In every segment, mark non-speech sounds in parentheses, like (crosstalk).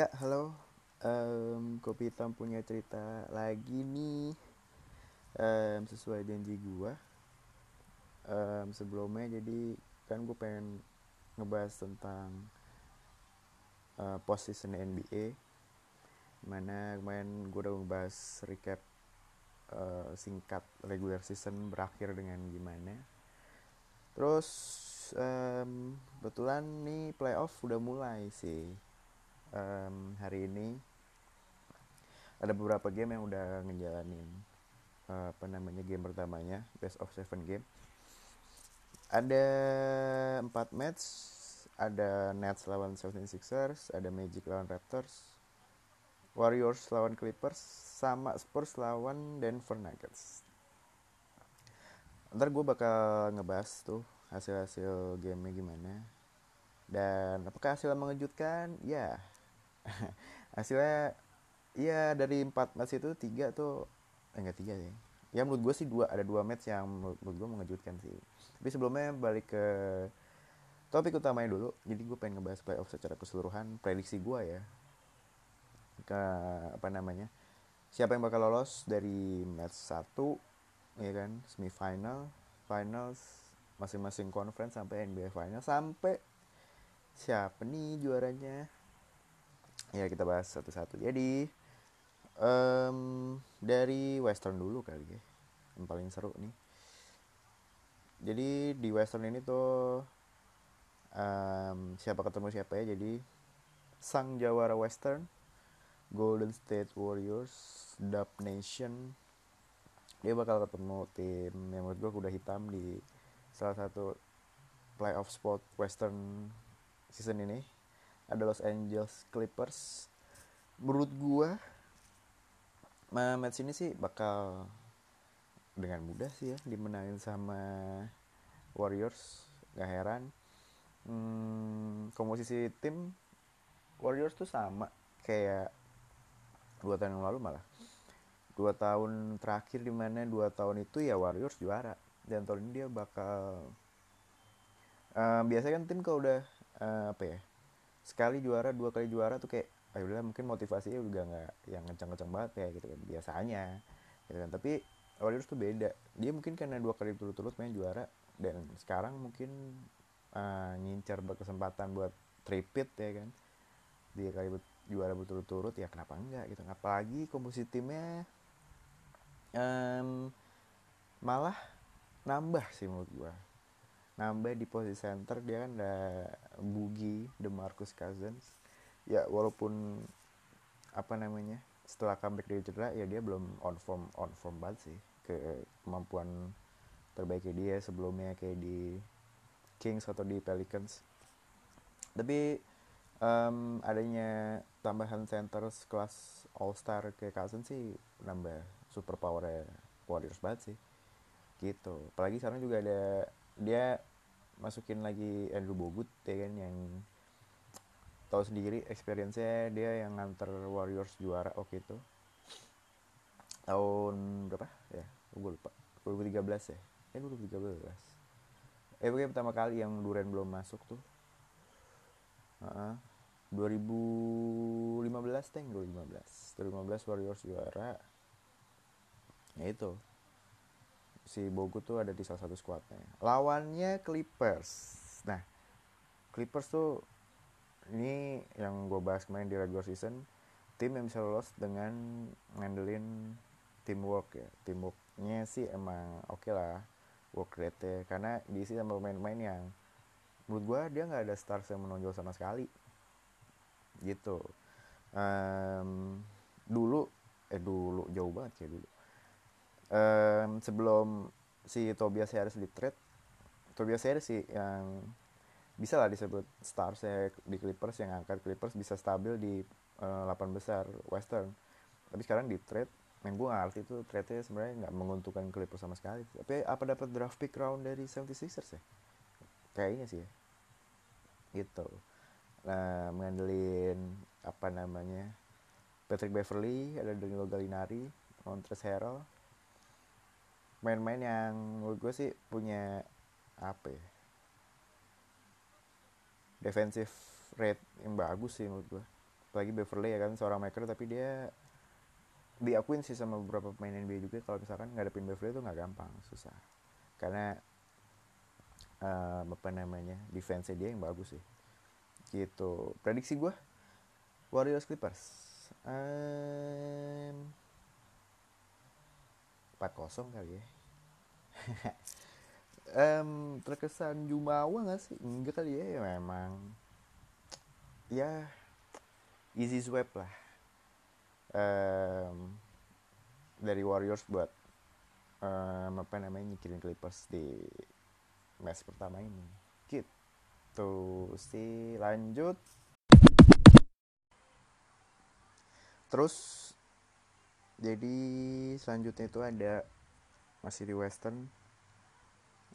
Ya, halo. Em, Kopi Hitam punya cerita lagi nih. Em, sesuai janji gua. Em, sebelumnya jadi kan gue pengen ngebahas tentang uh, post season NBA. Mana kemarin gue udah ngebahas recap eh, singkat regular season berakhir dengan gimana. Terus em, kebetulan nih playoff udah mulai sih em, hari ini ada beberapa game yang udah ngejalanin eh, apa namanya game pertamanya best of seven game. Ada empat match ada Nets lawan 76ers ada Magic lawan Raptors Warriors lawan Clippers sama Spurs lawan Denver Nuggets. Ntar gue bakal ngebahas tuh hasil-hasil gamenya gimana. Dan apakah hasilnya mengejutkan? Ya (laughs) hasilnya ya dari empat match itu tiga tuh eh, enggak tiga ya ya menurut gue sih dua ada dua match yang menurut gue mengejutkan sih. Tapi sebelumnya balik ke topik utamanya dulu jadi gue pengen ngebahas playoff secara keseluruhan. Prediksi gue ya ke apa namanya siapa yang bakal lolos dari match satu ya kan semifinal finals masing-masing conference sampai NBA final sampai siapa nih juaranya ya kita bahas satu-satu. Jadi em, dari Western dulu kali ya yang paling seru nih. Jadi di Western ini tuh em, siapa ketemu siapa ya? Jadi sang jawara Western Golden State Warriors Dub Nation. Dia bakal ketemu tim yang menurut gue kuda hitam di salah satu playoff spot Western season ini ada Los Angeles Clippers. Menurut ma- match ini sih bakal dengan mudah sih ya dimenangin sama Warriors. Gak heran. Hmm, komposisi tim Warriors tuh sama kayak dua tahun yang lalu malah. Dua tahun terakhir di mana dua tahun itu ya Warriors juara. Dan tahun ini dia bakal Eh, biasanya kan tim kalau udah eh, apa ya sekali juara dua kali juara tuh kayak ayo udah mungkin motivasinya juga nggak yang kencang-kencang banget ya gitu kan biasanya gitu kan. Tapi Warriors tuh beda. Dia mungkin karena dua kali turut-turut main juara dan sekarang mungkin eh, ngincar berkesempatan buat tripit ya kan. Dia kali juara berturut-turut ya kenapa enggak gitu. Apalagi komposisi timnya em, malah nambah sih menurut gua nambah di posisi center dia kan ada Bugi, DeMarcus Cousins. Ya walaupun apa namanya setelah comeback dari cedera ya dia belum on form on form banget sih ke kemampuan terbaiknya dia sebelumnya kayak di Kings atau di Pelicans. Tapi em, adanya tambahan center kelas All Star kayak Cousins sih nambah super power Warriors banget sih gitu apalagi sekarang juga ada dia masukin lagi Andrew Bogut ya kan yang tahu sendiri experience-nya dia yang nganter Warriors juara waktu itu. Tahun berapa? Ya gue lupa. 2013 ya? Eh 2013 eh pokoknya pertama kali yang Duren belum masuk tuh. Heeh. 2015 teng 2015 2015 Warriors juara. Ya itu si Bogut tuh ada di salah satu squadnya. Lawannya Clippers. Nah, Clippers tuh ini yang gue bahas kemarin di regular season, tim yang bisa lolos dengan ngandelin teamwork ya. Teamworknya sih emang oke lah, work rate ya. Karena diisi sama pemain-pemain yang menurut gue dia nggak ada stars yang menonjol sama sekali. Gitu. Em, dulu, eh dulu jauh banget kayak dulu Em, sebelum si Tobias Harris di trade Tobias Harris sih yang bisa lah disebut stars di Clippers yang angkat Clippers bisa stabil di eh, 8 besar Western. Tapi sekarang di trade yang gue ngerti itu trade-nya sebenarnya nggak menguntungkan Clippers sama sekali. Tapi apa dapat draft pick round dari 76ers ya? Kayaknya sih ya. Gitu. Nah mengandelin apa namanya Patrick Beverly ada Danilo Gallinari Montrezl Harrell main-main yang menurut gue sih punya apa ya defensive rate yang bagus sih menurut gue apalagi Beverly ya kan seorang maker tapi dia diakuin sih sama beberapa pemain NBA juga. Kalau misalkan ngadepin Beverly itu nggak gampang susah. Karena uh, apa namanya defense dia yang bagus sih. Gitu. Prediksi gue Warriors Clippers. Um, 4-0 kali ya. (laughs) Um, terkesan jumawa gak sih? Enggak kali ya, ya memang. Ya easy sweep lah. Um, dari Warriors buat um, apa namanya nyikirin Clippers di match pertama ini. Gitu sih lanjut. Terus jadi selanjutnya itu ada masih di Western.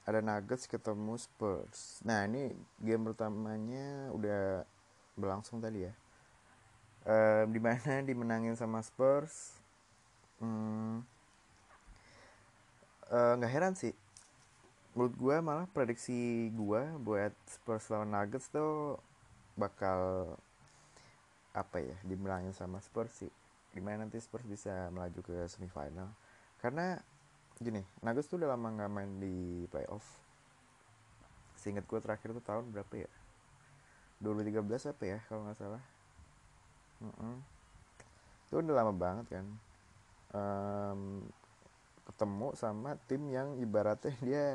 Ada Nuggets ketemu Spurs. Nah ini game pertamanya udah berlangsung tadi ya. Di mana (laughs) dimenangin sama Spurs? Hmm, eh, nggak heran sih. Menurut gue malah prediksi gue buat Spurs lawan Nuggets tuh bakal apa ya dimenangin sama Spurs sih gimana nanti Spurs bisa melaju ke semifinal. Karena gini Nuggets tuh udah lama nggak main di playoff. Seingat gue terakhir tuh tahun berapa ya? 2013 apa ya kalau nggak salah. Mm itu udah lama banget kan. Um, ketemu sama tim yang ibaratnya (laughs) dia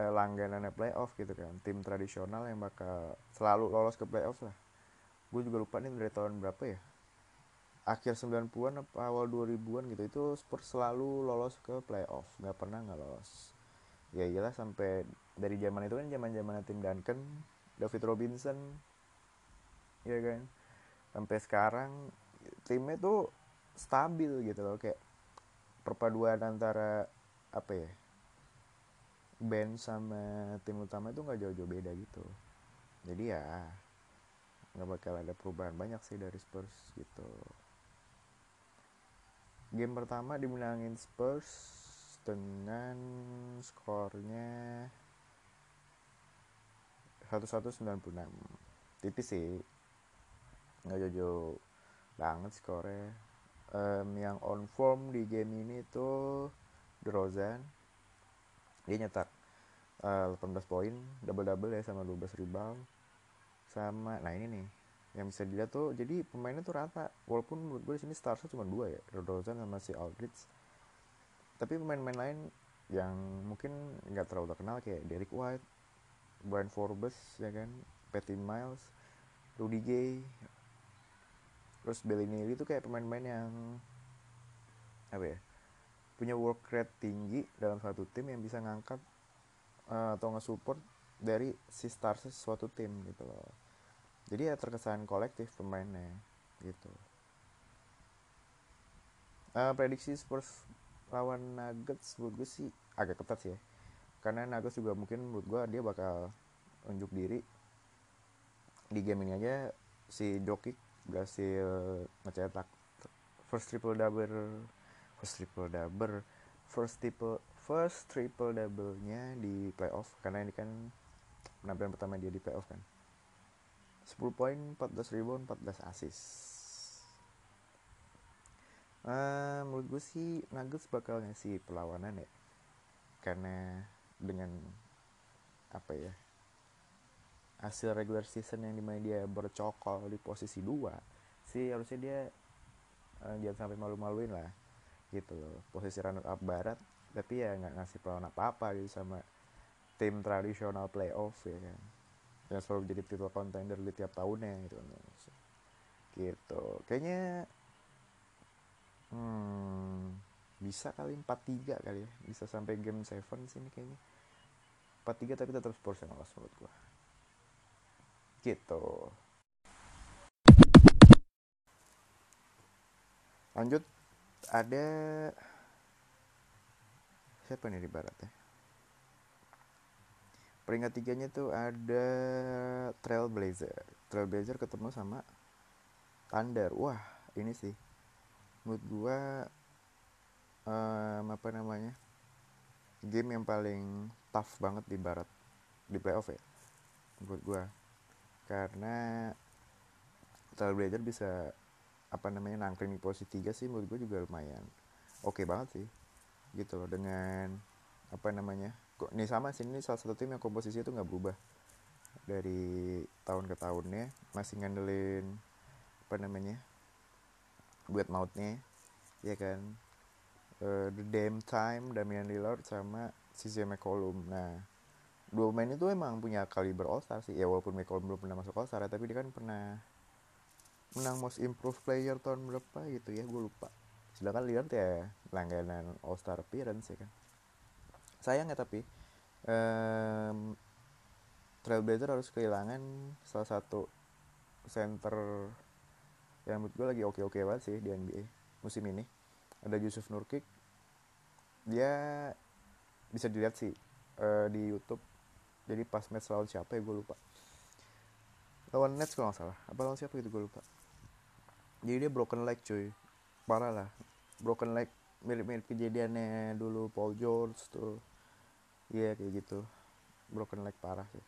uh, langganannya playoff gitu kan. Tim tradisional yang bakal selalu lolos ke playoff lah. Gue juga lupa nih dari tahun berapa ya akhir 90-an apa awal 2000-an gitu itu Spurs selalu lolos ke playoff. Nggak pernah nggak lolos. Ya iyalah sampai dari zaman itu kan zaman zaman tim Duncan David Robinson ya kan? Sampai sekarang timnya tuh stabil gitu loh kayak perpaduan antara apa ya band sama tim utama itu nggak jauh-jauh beda gitu. Jadi ya nggak bakal ada perubahan banyak sih dari Spurs gitu game pertama dimenangin Spurs dengan skornya 1196 tipis sih. Nggak jauh-jauh banget skornya. Um, yang on form di game ini tuh DeRozan. Dia nyetak uh, eh, 18 poin double double ya sama 12 rebound. Sama nah ini nih yang bisa dilihat tuh jadi pemainnya tuh rata. Walaupun menurut gue di sini starsnya cuma dua ya Rodozan sama si Aldridge. Tapi pemain-pemain lain yang mungkin nggak terlalu terkenal kayak Derek White, Brian Forbes ya kan, Patty Miles, Rudy Gay, terus Bellinelli itu kayak pemain-pemain yang apa ya punya work rate tinggi dalam satu tim yang bisa ngangkat uh, atau nge-support dari si stars suatu tim gitu loh jadi ya terkesan kolektif pemainnya gitu. Uh, prediksi Spurs lawan Nuggets menurut gue sih agak ketat sih ya. Karena Nuggets juga mungkin menurut gue dia bakal unjuk diri. Di game ini aja si Jokic berhasil ngecetak first triple double first triple double first triple first triple double nya di playoff. Karena ini kan penampilan pertama dia di playoff kan 10 poin 14 rebound 14 assist uh, menurut gue sih Nuggets bakal ngasih perlawanan ya. Karena dengan apa ya hasil regular season yang di mana dia bercokol di posisi 2 sih harusnya dia uh, jangan sampai malu-maluin lah gitu loh. Posisi runner up barat tapi ya nggak ngasih perlawanan apa-apa gitu sama tim tradisional playoff ya kan yang selalu jadi title contender di tiap tahunnya gitu gitu. Kayaknya hmm, bisa kali 4-3 kali ya. Bisa sampai game 7 sini kayaknya. 4-3 tapi tetap Spurs yang lolos menurut gua. Gitu. Lanjut ada siapa nih di barat ya peringkat tiganya tuh ada Trailblazer. Trailblazer ketemu sama Thunder. Wah ini sih. Menurut gua um, apa namanya game yang paling tough banget di barat di playoff ya menurut gua. Karena Trailblazer bisa apa namanya nangkring di posisi 3 sih menurut gue juga lumayan oke okay banget sih gitu loh. Dengan apa namanya kok ini sama sih ini salah satu tim yang komposisi itu nggak berubah. Dari tahun ke tahunnya masih ngandelin apa namanya buat mautnya ya kan? Uh, the damn time Damian Lillard sama CJ McCollum. Nah dua pemain itu emang punya kaliber All Star sih. Ya walaupun McCollum belum pernah masuk All Star ya, tapi dia kan pernah menang Most Improved Player tahun berapa gitu ya gue lupa. Sedangkan Lillard ya langganan All Star appearance ya kan sayang ya tapi um, Trailblazer harus kehilangan salah satu center yang menurut gue lagi oke-oke banget sih di NBA musim ini. Ada Yusuf Nurkic. Dia bisa dilihat sih uh, di YouTube. Jadi pas match lawan siapa ya gue lupa. Lawan Nets kalau nggak salah. Apa lawan siapa gitu gue lupa. Jadi dia broken leg cuy. Parah lah. Broken leg mirip-mirip kejadiannya dulu Paul George tuh iya yeah, kayak gitu. Broken leg parah sih.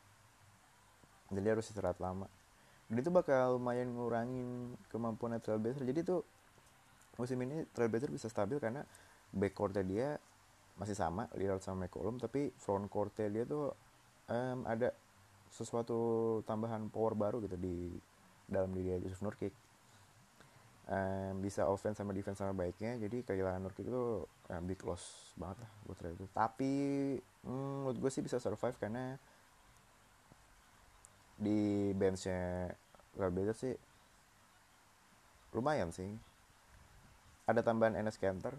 Jadi harus istirahat lama. Jadi itu bakal lumayan ngurangin kemampuan Trailblazer jadi tuh musim ini Trailblazer bisa stabil karena backcourtnya dia masih sama Lillard sama McCollum tapi front courtnya dia tuh um, ada sesuatu tambahan power baru gitu di dalam diri Yusuf Nurkic um, bisa offense sama defense sama baiknya jadi kehilangan Nurkic itu um, big loss banget lah buat itu. Tapi mm, menurut gue sih bisa survive karena di benchnya Trailblazer sih lumayan sih. Ada tambahan Enes Kanter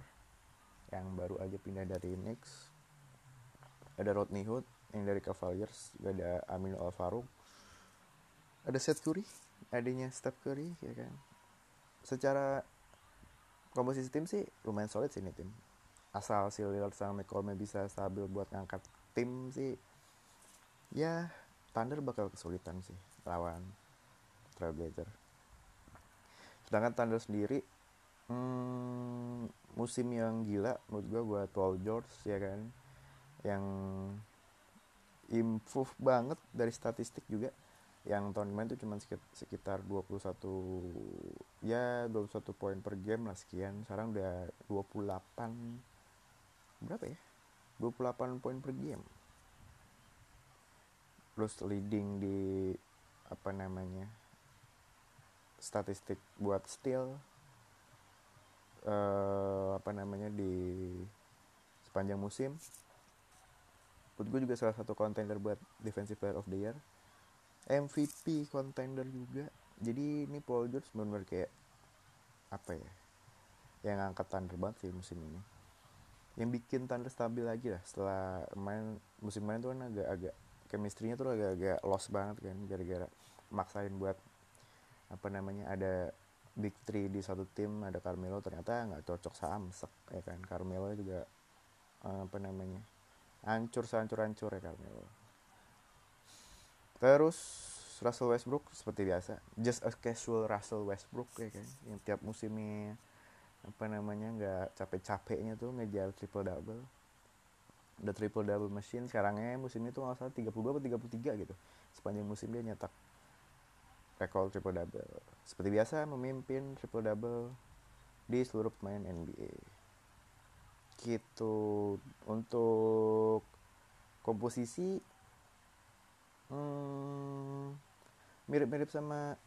yang baru aja pindah dari Knicks. Ada Rodney Hood yang dari Cavaliers. Juga ada Amin Al Farouk ada Seth Curry adanya Steph Curry ya kan secara komposisi tim sih lumayan solid sih ini tim. Asal si Lillard sama McCollum bisa stabil buat ngangkat tim sih ya Thunder bakal kesulitan sih lawan Trailblazer. Sedangkan Thunder sendiri hmm, musim yang gila menurut gue buat Paul George ya kan? Yang improve banget dari statistik juga yang tahun kemarin itu cuma sekitar 21 ya 21 poin per game lah sekian. Sekarang udah 28 berapa ya? 28 poin per game. Terus leading di apa namanya statistik buat steal uh, apa namanya di sepanjang musim. Menurut gue juga salah satu contender buat defensive player of the year MVP contender juga. Jadi ini Paul George benar-benar kayak apa ya yang angkat Thunder banget sih musim ini. Yang bikin Thunder stabil lagi lah setelah main musim main tuh kan agak-agak chemistry-nya tuh agak-agak lost banget kan gara-gara maksain buat apa namanya ada big three di satu tim ada Carmelo ternyata nggak cocok samsek ya kan? Carmelo juga apa namanya hancur hancur hancur ya Carmelo Terus Russell Westbrook seperti biasa, just a casual Russell Westbrook ya kan, yang tiap musimnya apa namanya nggak capek-capeknya tuh ngejar triple double. Udah triple double machine sekarangnya musim itu nggak salah 32 atau 33 gitu. Sepanjang musim dia nyetak rekor triple double. Seperti biasa memimpin triple double di seluruh pemain NBA. Gitu untuk komposisi Hmm, mirip-mirip sama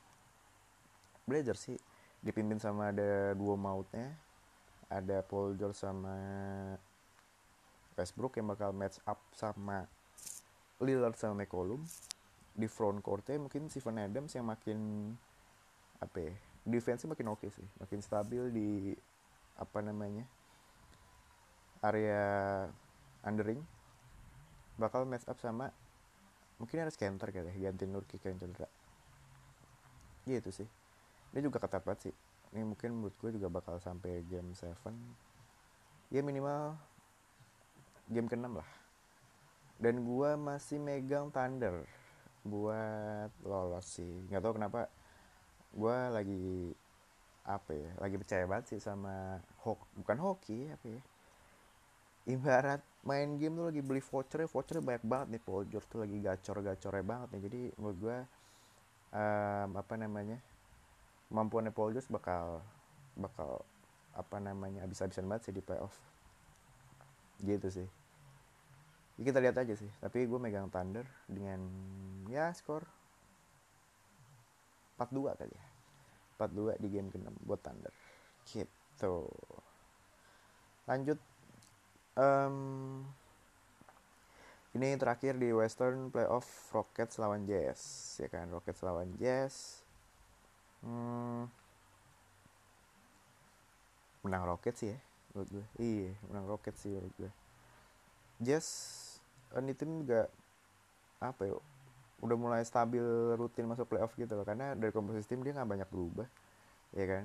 Blazer sih. Dipimpin sama ada dua mautnya. Ada Paul George sama Westbrook yang bakal match up sama Lillard sama McCollum. Di front courtnya mungkin Steven Adams yang makin apa ya defense makin oke okay sih. Makin stabil di apa namanya area undering bakal match up sama mungkin harus counter kali ya ganti Nurki yang cedera. Gitu sih. Dia juga banget sih. Ini mungkin menurut gue juga bakal sampai game 7 ya minimal game ke-6 lah. Dan gue masih megang Thunder buat lolos sih. Nggak tahu kenapa gue lagi apa ya lagi percaya banget sih sama hoki bukan hoki apa ya ibarat main game tuh lagi beli voucher vouchernya banyak banget nih George tuh lagi gacor-gacornya banget nih. Jadi menurut gue um, apa namanya kemampuannya Paul George bakal bakal apa namanya abis-abisan banget sih di playoff. Gitu sih. Ya, kita lihat aja sih. Tapi gue megang Thunder dengan ya skor 4-2 kali ya. 4-2 di game ke-6 buat Thunder. Gitu. Lanjut um, ini terakhir di Western Playoff Rockets lawan Jazz ya kan? Rockets lawan Jazz. Hmm, menang Rocket sih ya menurut gue. Iya menang Rocket sih menurut gue. Jazz ini tim juga apa ya udah mulai stabil rutin masuk playoff gitu loh. Karena dari komposisi tim dia nggak banyak berubah ya kan?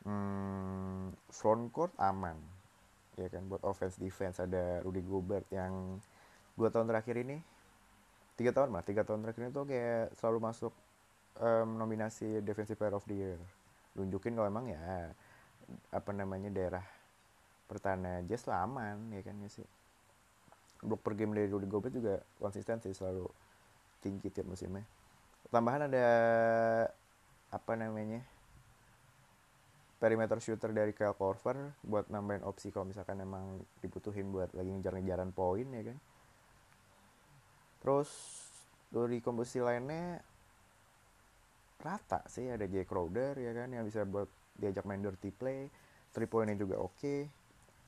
Hmm, front court aman ya kan buat offense defense. Ada Rudy Gobert yang dua tahun terakhir ini tiga tahun mah tiga tahun terakhir ini tuh kayak selalu masuk um, nominasi defensive player of the year. Nunjukin kalau emang ya apa namanya daerah pertahanan Jazz lah aman ya kan ya sih. Blok per game dari Rudy Gobert juga konsisten sih selalu tinggi tiap musimnya. Tambahan ada apa namanya perimeter shooter dari Kyle Korver buat nambahin opsi kalau misalkan emang dibutuhin buat lagi ngejar-ngejaran poin ya kan? Terus dari komposisi lainnya rata sih ada Jay Crowder ya kan yang bisa buat diajak main dirty play. Three pointnya juga oke. Okay.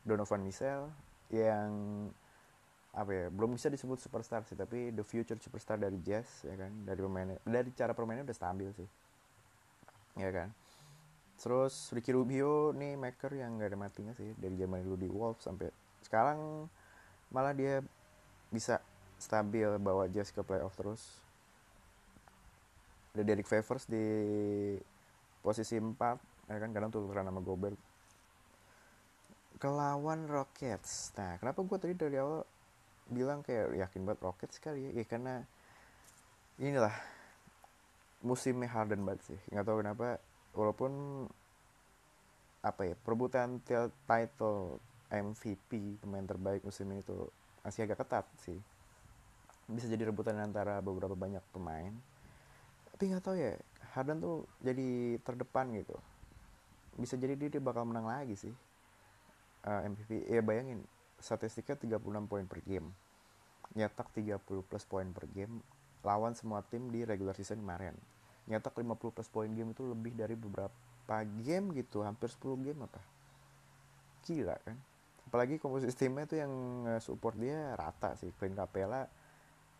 Donovan Mitchell yang apa ya belum bisa disebut superstar sih tapi the future superstar dari Jazz ya kan? Dari pemainnya dari cara permainnya udah stabil sih. Ya kan terus Ricky Rubio nih maker yang gak ada matinya sih dari zaman dulu di Wolves sampai sekarang malah dia bisa stabil bawa Jazz ke playoff terus. Ada Derek Favors di posisi 4 ya kan kadang tukeran nama Gobert. Kelawan Rockets. Nah kenapa gue tadi dari awal bilang kayak yakin banget Rockets sekali ya, ya karena inilah musimnya Harden banget sih. Nggak tahu kenapa walaupun apa ya perebutan title MVP pemain terbaik musim ini tuh masih agak ketat sih. Bisa jadi rebutan antara beberapa banyak pemain. Tapi nggak tahu ya Harden tuh jadi terdepan gitu. Bisa jadi dia, dia bakal menang lagi sih uh, eh, MVP ya bayangin statistiknya 36 poin per game. Nyetak 30 plus poin per game. Lawan semua tim di regular season kemarin nyetak 50 plus poin game itu lebih dari beberapa game gitu hampir 10 game apa. Gila kan. Apalagi komposisi timnya itu yang support dia rata sih. Clint Capella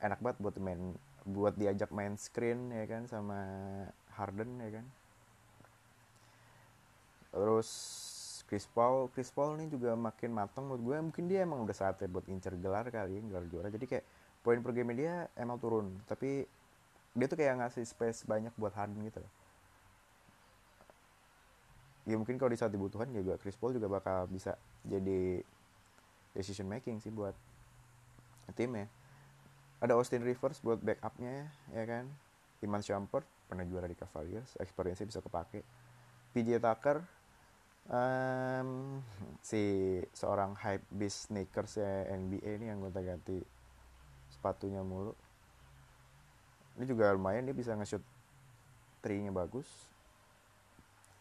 enak banget buat main buat diajak main screen ya kan sama Harden ya kan. Terus Chris Paul Chris Paul ini juga makin matang menurut gue. Mungkin dia emang udah saatnya buat incer gelar kali ya gelar juara. Jadi kayak poin per game dia emang turun. Tapi dia tuh kayak ngasih space banyak buat Harden gitu ya mungkin kalau di saat dibutuhkan juga Chris Paul juga bakal bisa jadi decision making sih buat tim ya ada Austin Rivers buat backupnya ya kan? Iman Shumpert pernah juara di Cavaliers experience bisa kepake. PJ Tucker um, si seorang hype beast sneakers ya NBA ini yang gonta ganti sepatunya mulu ini juga lumayan dia bisa nge-shoot trinya bagus.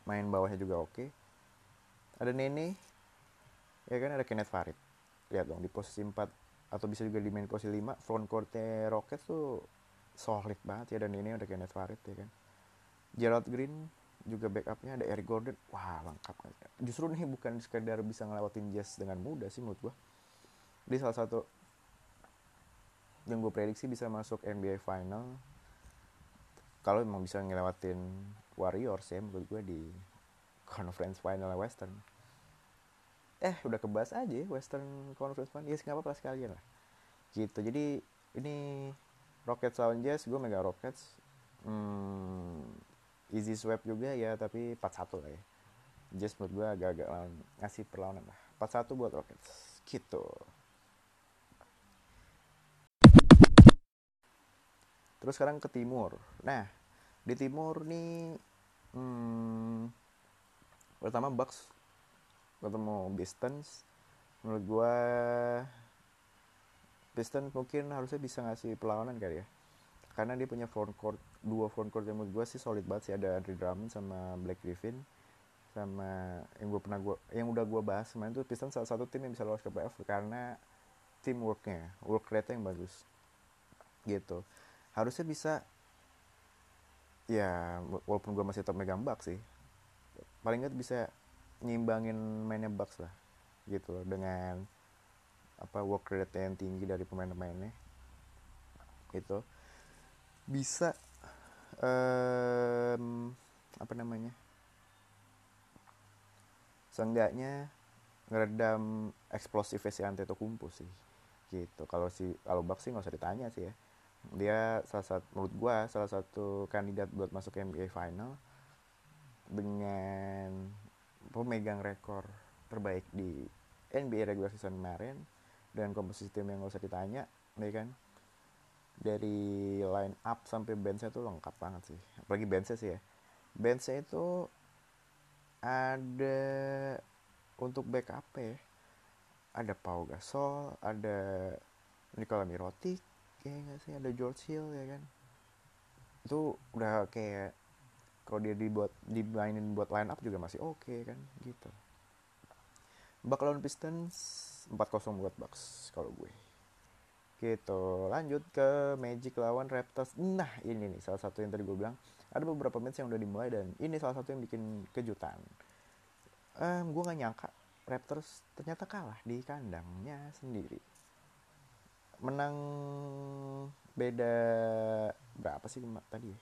Main bawahnya juga oke. Okay. ada Nene ya kan? Ada Kenneth Farid. Lihat dong di posisi 4 atau bisa juga di main posisi 5 front courtnya Rockets tuh solid banget ya dan ini ada Kenneth Farid ya kan? Gerald Green juga backupnya ada Eric Gordon. Wah lengkap justru nih bukan sekedar bisa ngelewatin Jazz dengan mudah sih menurut gue dia salah satu yang gue prediksi bisa masuk NBA Final. Kalau memang bisa ngelewatin Warriors ya menurut gue di Conference Final Western. Eh udah kebas aja ya Western Conference Final. Ya yes, nggak apa-apa sekalian lah. Gitu. Jadi ini Rockets lawan Jazz gue mega Rockets. Hmm, easy sweep juga ya tapi 4-1 lah ya. Just menurut gue agak-agak ngasih perlawanan lah. 4-1 buat Rockets. Gitu terus sekarang ke timur. Nah di timur nih hmm, pertama Bucks ketemu Pistons. Menurut gue Pistons mungkin harusnya bisa ngasih perlawanan kali ya. Karena dia punya front court dua front court yang menurut gue sih solid banget sih. Ada Andre Drummond sama Black Griffin. Sama yang gue pernah gue yang udah gue bahas kemarin tuh Pistons salah satu tim yang bisa lolos ke playoff karena teamworknya work rate yang bagus. Gitu harusnya bisa ya walaupun gue masih top megang Bucks sih paling nggak bisa nyimbangin mainnya Bucks lah gitu loh dengan apa work rate yang tinggi dari pemain-pemainnya gitu. Bisa um, apa namanya seenggaknya ngeredam eksplosifnya si Antetokounmpo sih gitu. Kalau si kalau Bucks sih nggak usah ditanya sih ya dia salah satu menurut gue salah satu kandidat buat masuk NBA final dengan pemegang rekor terbaik di NBA regular season kemarin dan komposisi tim yang gak usah ditanya ya kan? Dari line up sampai benchnya tuh lengkap banget sih. Apalagi benchnya sih ya. Benchnya itu ada untuk backup ya ada Pau Gasol ada Nikola Mirotic kayak gak sih ada George Hill ya kan? Itu udah kayak kalau dia dibuat dimainin buat line up juga masih oke okay, kan gitu. Buck lawan Pistons 4-0 buat Bucks kalau gue. Gitu lanjut ke Magic lawan Raptors. Nah ini nih salah satu yang tadi gue bilang ada beberapa match yang udah dimulai dan ini salah satu yang bikin kejutan. Um, gue gak nyangka Raptors ternyata kalah di kandangnya sendiri menang beda berapa sih tadi ya?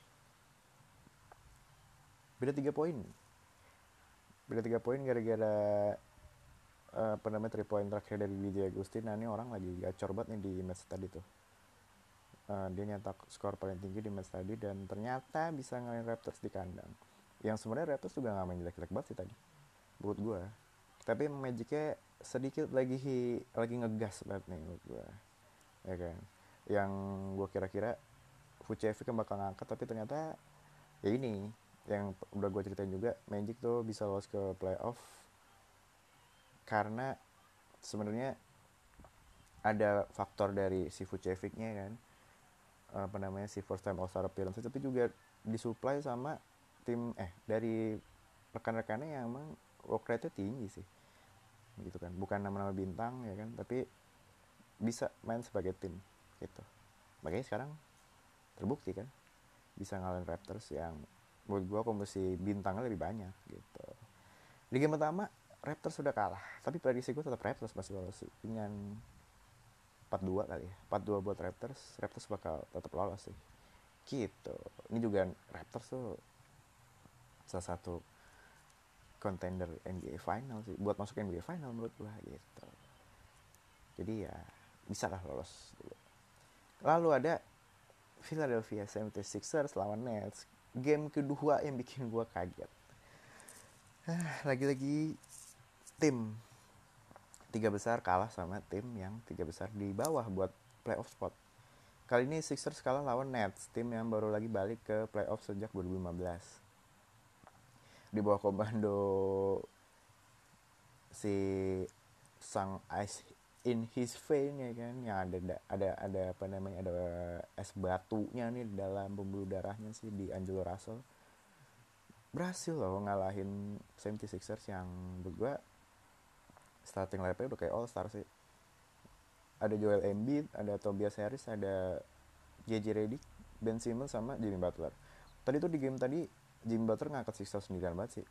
Beda tiga poin. Beda tiga poin gara-gara uh, apa namanya three point terakhir dari DJ Agustin. Nah ini orang lagi gacor banget nih di match tadi tuh. Uh, dia nyetak skor paling tinggi di match tadi dan ternyata bisa ngalahin Raptors di kandang. Yang sebenarnya Raptors juga gak main jelek-jelek banget sih tadi buat gue tapi Magicnya sedikit lagi lagi ngegas banget nih buat gue ya kan? Yang gue kira-kira Vucevic kan bakal ngangkat tapi ternyata ya ini yang udah gue ceritain juga Magic tuh bisa lolos ke playoff karena sebenarnya ada faktor dari si Vucevicnya kan apa namanya si first time All Star appearance tapi juga disuplai sama tim eh dari rekan-rekannya yang emang work rate-nya tinggi sih. Gitu kan bukan nama-nama bintang ya kan? Tapi bisa main sebagai tim gitu. Makanya sekarang terbukti kan bisa ngalahin Raptors yang menurut gue komposisi bintangnya lebih banyak gitu. Di game pertama Raptors sudah kalah tapi prediksi gue tetap Raptors masih lolos. Dengan 4-2 kali ya 4-2 buat Raptors Raptors bakal tetap lolos sih. Gitu. Ini juga Raptors tuh salah satu contender NBA final sih buat masuk NBA final menurut gue gitu. Jadi ya bisa lah lolos lalu ada Philadelphia 76ers lawan Nets. Game kedua yang bikin gue kaget. Ah, lagi-lagi tim. Tiga besar kalah sama tim yang tiga besar di bawah buat playoff spot. Kali ini Sixers kalah lawan Nets tim yang baru lagi balik ke playoff sejak 2015 di bawah komando si sang ice in his vein ya kan yang ada ada ada apa namanya ada es batunya nih dalam pembuluh darahnya sih di Angelo Russell. Berhasil loh ngalahin 76ers yang berdua starting lineup udah kayak all star sih. Ada Joel Embiid ada Tobias Harris ada JJ Redick Ben Simmons sama Jimmy Butler. Tadi tuh di game tadi Jimmy Butler ngangkat Sixers sendirian banget sih.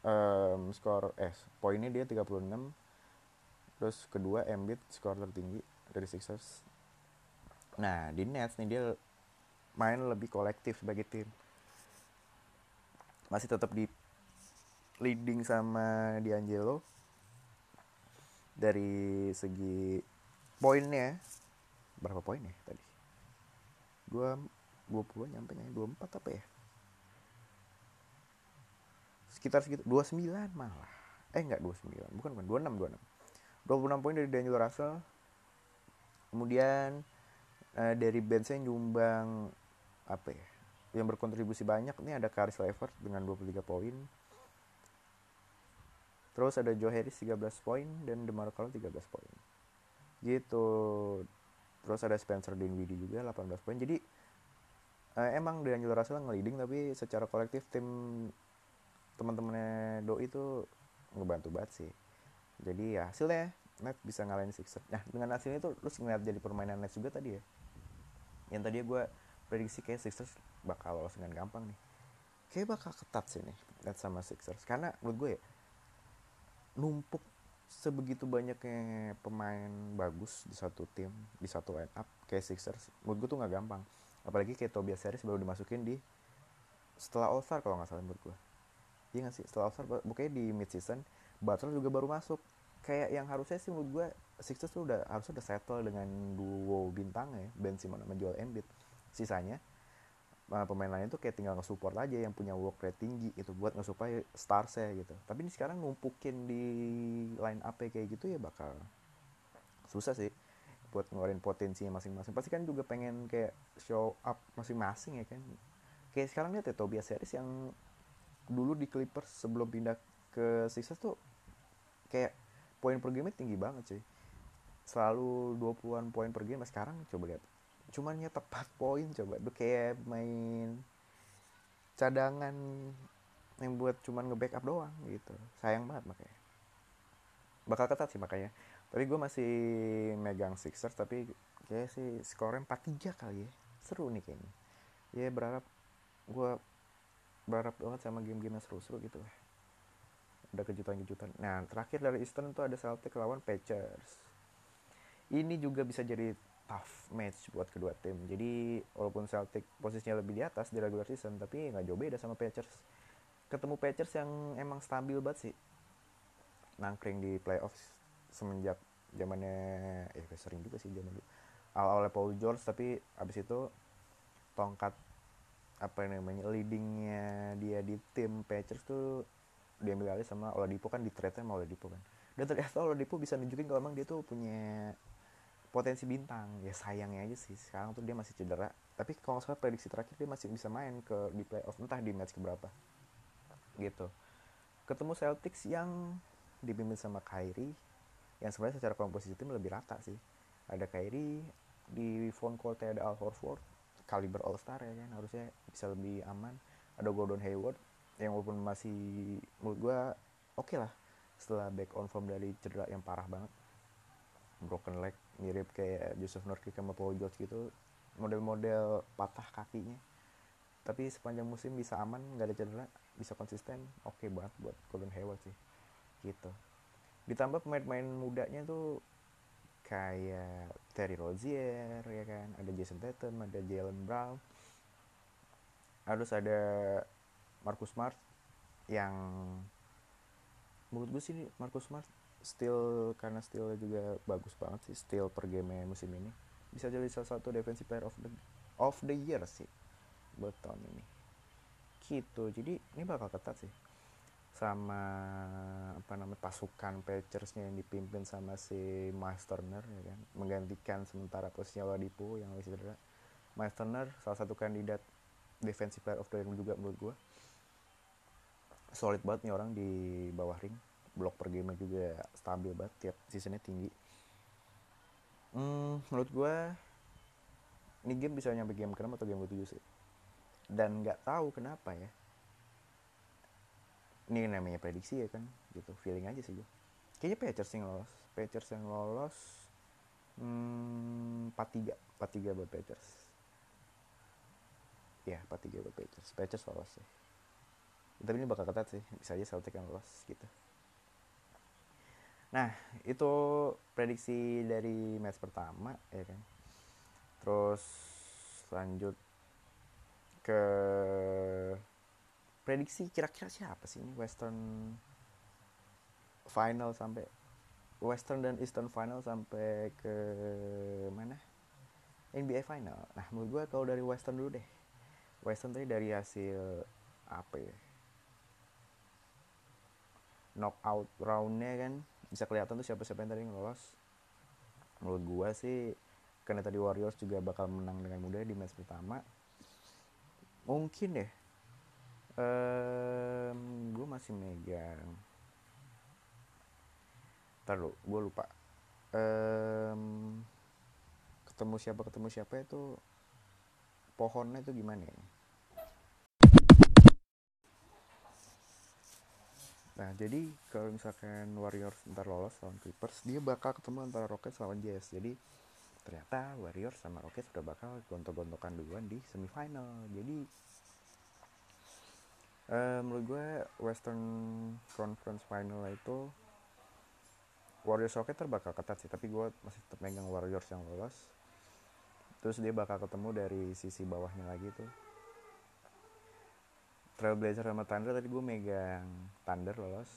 Um, skor eh poinnya dia 36 terus kedua Embiid skor tertinggi dari Sixers. Nah di Nets nih dia main lebih kolektif sebagai tim. Masih tetap di leading sama D'Angelo. Dari segi poinnya berapa poin ya tadi? Dua dua puluh nyampe nya dua empat apa ya? Sekitar segitu dua sembilan malah. Eh enggak dua sembilan bukan bukan dua enam dua enam 26 poin dari Daniel Russell. Kemudian uh, dari benchnya nyumbang apa ya yang berkontribusi banyak ini ada Karis Levert dengan 23 poin. Terus ada Joe Harris 13 poin dan DeMar Carroll 13 poin. Gitu. Terus ada Spencer Dinwiddie juga 18 poin. Jadi uh, emang D'Angelo Russell ngeliding tapi secara kolektif tim teman-temannya Doi itu ngebantu banget sih jadi ya hasilnya Net bisa ngalahin Sixers. Nah dengan hasilnya itu lu ngeliat jadi permainan Nets juga tadi ya? Yang tadi gue prediksi kayak Sixers bakal lolos dengan gampang nih. Kayak bakal ketat sih nih Nets sama Sixers. Karena menurut gue ya numpuk sebegitu banyaknya pemain bagus di satu tim di satu line up kayak Sixers menurut gue tuh nggak gampang. Apalagi kayak Tobias Harris baru dimasukin di setelah All Star kalau nggak salah menurut gue iya gak sih? Setelah All Star bukannya di mid season Butler juga baru masuk. Kayak yang harusnya sih menurut gue Sixers tuh udah harusnya udah settle dengan duo bintang ya Ben Simmons sama Joel Embiid. Sisanya uh, pemain lain tuh kayak tinggal nge-support aja yang punya work rate tinggi itu buat nge-supply saya gitu. Tapi ini sekarang numpukin di line up kayak gitu ya bakal susah sih buat ngeluarin potensinya masing-masing. Pasti kan juga pengen kayak show up masing-masing ya kan. Kayak sekarang lihat ya Tobias Harris yang dulu di Clippers sebelum pindah ke Sixers tuh kayak poin per game tinggi banget sih selalu 20-an poin per game sekarang coba lihat. Cuman ya tepat (laughs) poin coba. Tuh kayak main cadangan yang buat cuman nge-backup doang gitu. Sayang banget makanya. Bakal ketat sih makanya. Tapi gue masih megang Sixers tapi kayak sih skornya 4-3 kali ya. Seru nih kayaknya. Ya berharap gue berharap banget sama game-game yang seru-seru gitu lah ada kejutan-kejutan. Nah terakhir dari Eastern itu ada Celtic lawan Pacers. Ini juga bisa jadi tough match buat kedua tim. Jadi walaupun Celtic posisinya lebih di atas di regular season tapi nggak jauh beda sama Pacers. Ketemu Pacers yang emang stabil banget sih. Nangkring di playoffs semenjak zamannya ya sering juga sih zaman dulu. Awal-awalnya Paul George tapi abis itu tongkat apa namanya leadingnya dia di tim Pacers tuh diambil alih sama Oladipo kan di trade sama Oladipo kan. Dan ternyata Oladipo bisa nunjukin kalau emang dia tuh punya potensi bintang. Ya sayangnya aja sih sekarang tuh dia masih cedera. Tapi kalau nggak salah prediksi terakhir dia masih bisa main ke di playoff. Entah di match keberapa. Gitu. Ketemu Celtics yang dipimpin sama Kyrie yang sebenarnya secara komposisi tim lebih rata sih. Ada Kyrie di phone court ada Al Horford kaliber All Star ya kan harusnya bisa lebih aman. Ada Gordon Hayward yang walaupun masih menurut gue oke okay lah setelah back on form dari cedera yang parah banget. Broken leg mirip kayak Joseph Nurkic sama Paul George gitu. Model-model patah kakinya. Tapi sepanjang musim bisa aman nggak ada cedera bisa konsisten oke okay banget buat Gordon Hayward sih. Gitu. Ditambah pemain-pemain mudanya tuh kayak Terry Rozier ya kan? Ada Jason Tatum ada Jalen Brown. Harus ada Marcus Smart yang menurut gue sih Marcus Smart still karena stillnya juga bagus banget sih still per game musim ini bisa jadi salah satu defensive player of the of the year sih buat tahun ini. Gitu jadi ini bakal ketat sih. Sama apa namanya pasukan Pacersnya yang dipimpin sama si Miles Turner ya kan? Menggantikan sementara posisinya Oladipo yang lagi cedera. Miles Turner salah satu kandidat defensive player of the year juga menurut gue solid banget nih orang di bawah ring. Blok per game juga stabil banget tiap seasonnya tinggi. Hmm, menurut gue ini game bisa nyampe game ke atau game ke-7 sih. Dan nggak tahu kenapa ya. Ini namanya prediksi ya kan gitu. Feeling aja sih gue kayaknya Pacers yang lolos. Pacers yang lolos hmm, 4-3 4-3 buat Pacers ya 4-3 buat Pacers Pacers lolos sih tapi ini bakal ketat sih bisa aja Celtic yang lolos gitu. Nah itu prediksi dari match pertama ya kan? Terus lanjut ke prediksi kira-kira siapa sih ini Western final sampai Western dan Eastern final sampai ke mana? NBA final. Nah menurut gue kalau dari Western dulu deh. Western tadi dari hasil apa ya knockout roundnya kan bisa kelihatan tuh siapa-siapa yang tadi lolos menurut gue sih karena tadi Warriors juga bakal menang dengan mudah di match pertama mungkin deh um, gue masih megang. Ntar gue lupa. Um, ketemu siapa ketemu siapa itu pohonnya itu gimana ya Nah, jadi kalau misalkan Warriors ntar lolos lawan Clippers, dia bakal ketemu antara Rockets lawan Jazz. Jadi ternyata Warriors sama Rockets udah bakal gontok-gontokan duluan di semifinal. Jadi uh, menurut gue Western Conference Final itu Warriors Rockets terbakal ketat sih, tapi gue masih tetap megang Warriors yang lolos. Terus dia bakal ketemu dari sisi bawahnya lagi tuh Trailblazer sama Thunder tadi gue megang Thunder lolos.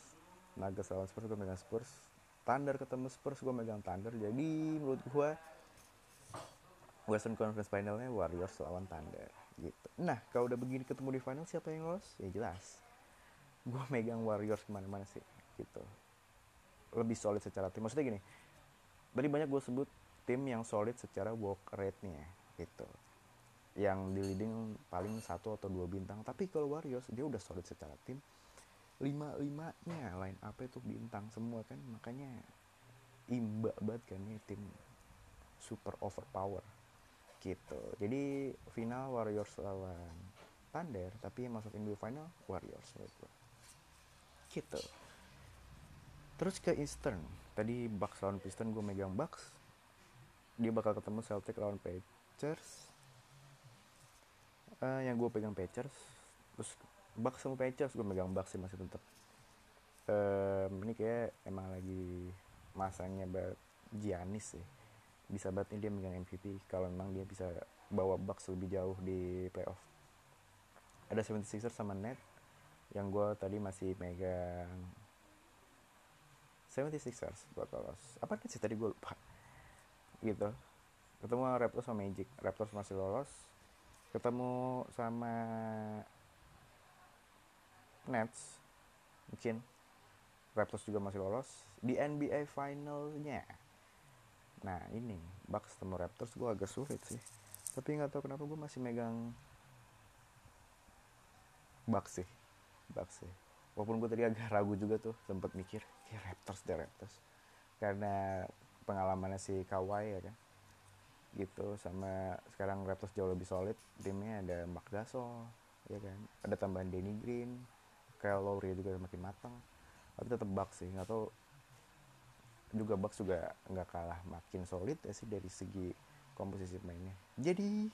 Nuggets lawan Spurs gue megang Spurs. Thunder ketemu Spurs gue megang Thunder. Jadi menurut gue Western Conference Finalnya Warriors lawan Thunder gitu. Nah kalau udah begini ketemu di final siapa yang lolos? Ya jelas. Gue megang Warriors ke mana-mana sih gitu. Lebih solid secara tim. Maksudnya gini tadi banyak gue sebut tim yang solid secara work rate-nya gitu yang di leading paling satu atau dua bintang. Tapi kalau Warriors dia udah solid secara tim. Lima limanya lain apa itu bintang semua kan. Makanya imba banget kan ini tim super overpower gitu. Jadi final Warriors lawan Thunder tapi yang masuk NBA final Warriors menurut gue gitu. Terus ke Eastern. Tadi Bucks lawan Piston gue megang Bucks. Dia bakal ketemu Celtic lawan Pacers uh, yang gue pegang Pacers terus Bucks sama Pacers gue megang Bucks sih masih tetap um, ini kayak emang lagi masanya buat Giannis sih. Bisa banget ini dia megang MVP kalau memang dia bisa bawa Bucks lebih jauh di playoff. Ada 76ers sama Net yang gue tadi masih megang 76ers bakal lolos apa sih tadi gue lupa? Gitu. Ketemu Raptors sama Magic. Raptors masih lolos ketemu sama Nets mungkin Raptors juga masih lolos. Di NBA finalnya. Nah ini Bucks ketemu Raptors gue agak sulit sih. Tapi nggak tahu kenapa gue masih megang Bucks sih. Bucks sih. Walaupun gue tadi agak ragu juga tuh sempet mikir kayak Raptors deh Raptors. Karena pengalamannya si Kawhi ya kan gitu. Sama sekarang Raptors jauh lebih solid timnya ada Mark Gasol ya kan? Ada tambahan Danny Green Kyle Lowry juga makin matang. Tapi tetap Bucks sih nggak tahu juga Bucks juga nggak kalah makin solid ya sih dari segi komposisi mainnya jadi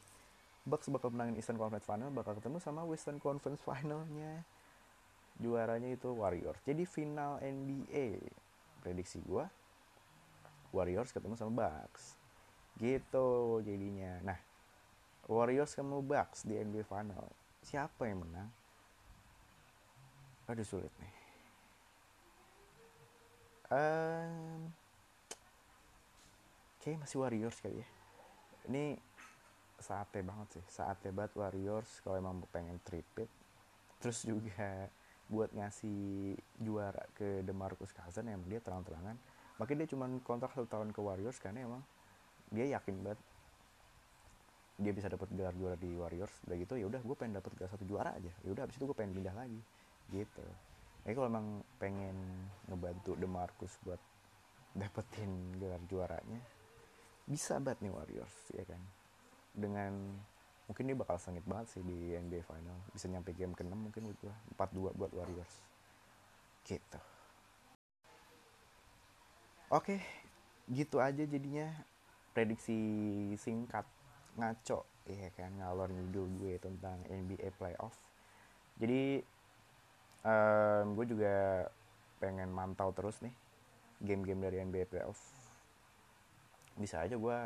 Bucks bakal menangin Eastern Conference Final bakal ketemu sama Western Conference Finalnya. Juaranya itu Warriors. Jadi final NBA prediksi gue Warriors ketemu sama Bucks gitu jadinya. Nah Warriors ketemu Bucks di NBA Final siapa yang menang? Aduh sulit nih. Um, kayak masih Warriors kali ya. Ini saatnya banget sih saatnya banget Warriors kalau emang pengen tripit terus juga buat ngasih juara ke DeMarcus Cousins yang dia terang-terangan. Makanya dia cuma kontrak satu tahun ke Warriors karena emang dia yakin banget dia bisa dapat gelar juara di Warriors. Udah gitu ya udah gue pengen dapat gelar satu juara aja. Ya udah abis itu gue pengen pindah lagi. Gitu. Ya kalau emang pengen ngebantu Demarcus buat dapetin gelar juaranya bisa banget nih Warriors ya kan? Dengan mungkin dia bakal sengit banget sih di NBA Final. Bisa nyampe game ke-6 mungkin buat gue 4-2 buat Warriors. Gitu. Oke gitu aja jadinya prediksi singkat ngaco. Ya kan ngalor ngidul gue tentang NBA playoff. Jadi um, gue juga pengen mantau terus nih game-game dari NBA playoff. Bisa aja gue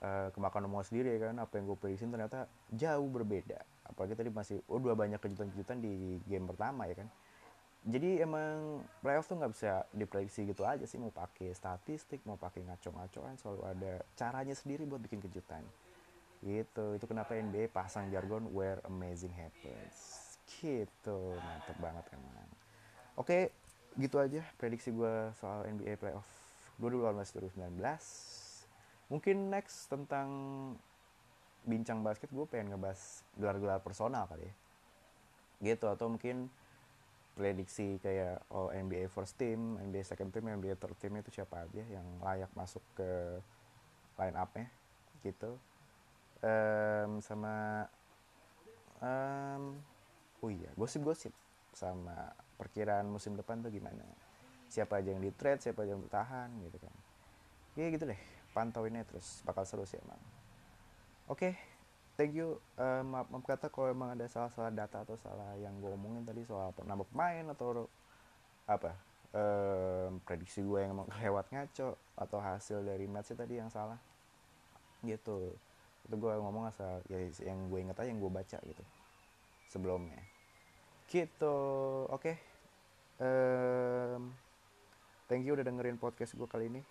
uh, kemakan nomor sendiri ya kan apa yang gue prediksi ternyata jauh berbeda. Apalagi tadi masih oh dua banyak kejutan-kejutan di game pertama ya kan jadi emang playoff tuh nggak bisa diprediksi gitu aja sih mau pakai statistik mau pakai ngaco-ngacoan selalu ada caranya sendiri buat bikin kejutan. Gitu itu kenapa NBA pasang jargon where amazing happens. Gitu mantep banget emang. Oke gitu aja prediksi gue soal NBA playoff 2018-2019 mungkin next tentang bincang basket gue pengen ngebahas gelar-gelar personal kali ya. Gitu atau mungkin prediksi kayak oh NBA first team, NBA second team, NBA third team itu siapa aja yang layak masuk ke line up-nya gitu. Um, sama um, oh iya gosip-gosip sama perkiraan musim depan tuh gimana? Siapa aja yang di trade siapa aja yang bertahan gitu kan. Ya gitu deh pantauinnya terus bakal seru sih emang. Oke okay, thank you uh, maaf, maaf kata kalau emang ada salah-salah data atau salah yang gue omongin tadi soal nambah pemain atau apa um, prediksi gue yang emang (laughs) lewat ngaco atau hasil dari match tadi yang salah gitu. Itu gue ngomong asal ya yang gue inget aja yang gue baca gitu sebelumnya. Gitu oke. Okay. um, thank you udah dengerin podcast gue kali ini.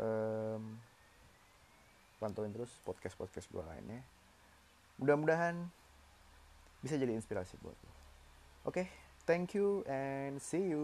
Um, pantauin terus podcast podcast gue lainnya. Mudah-mudahan bisa jadi inspirasi buat lo oke okay, thank you and see you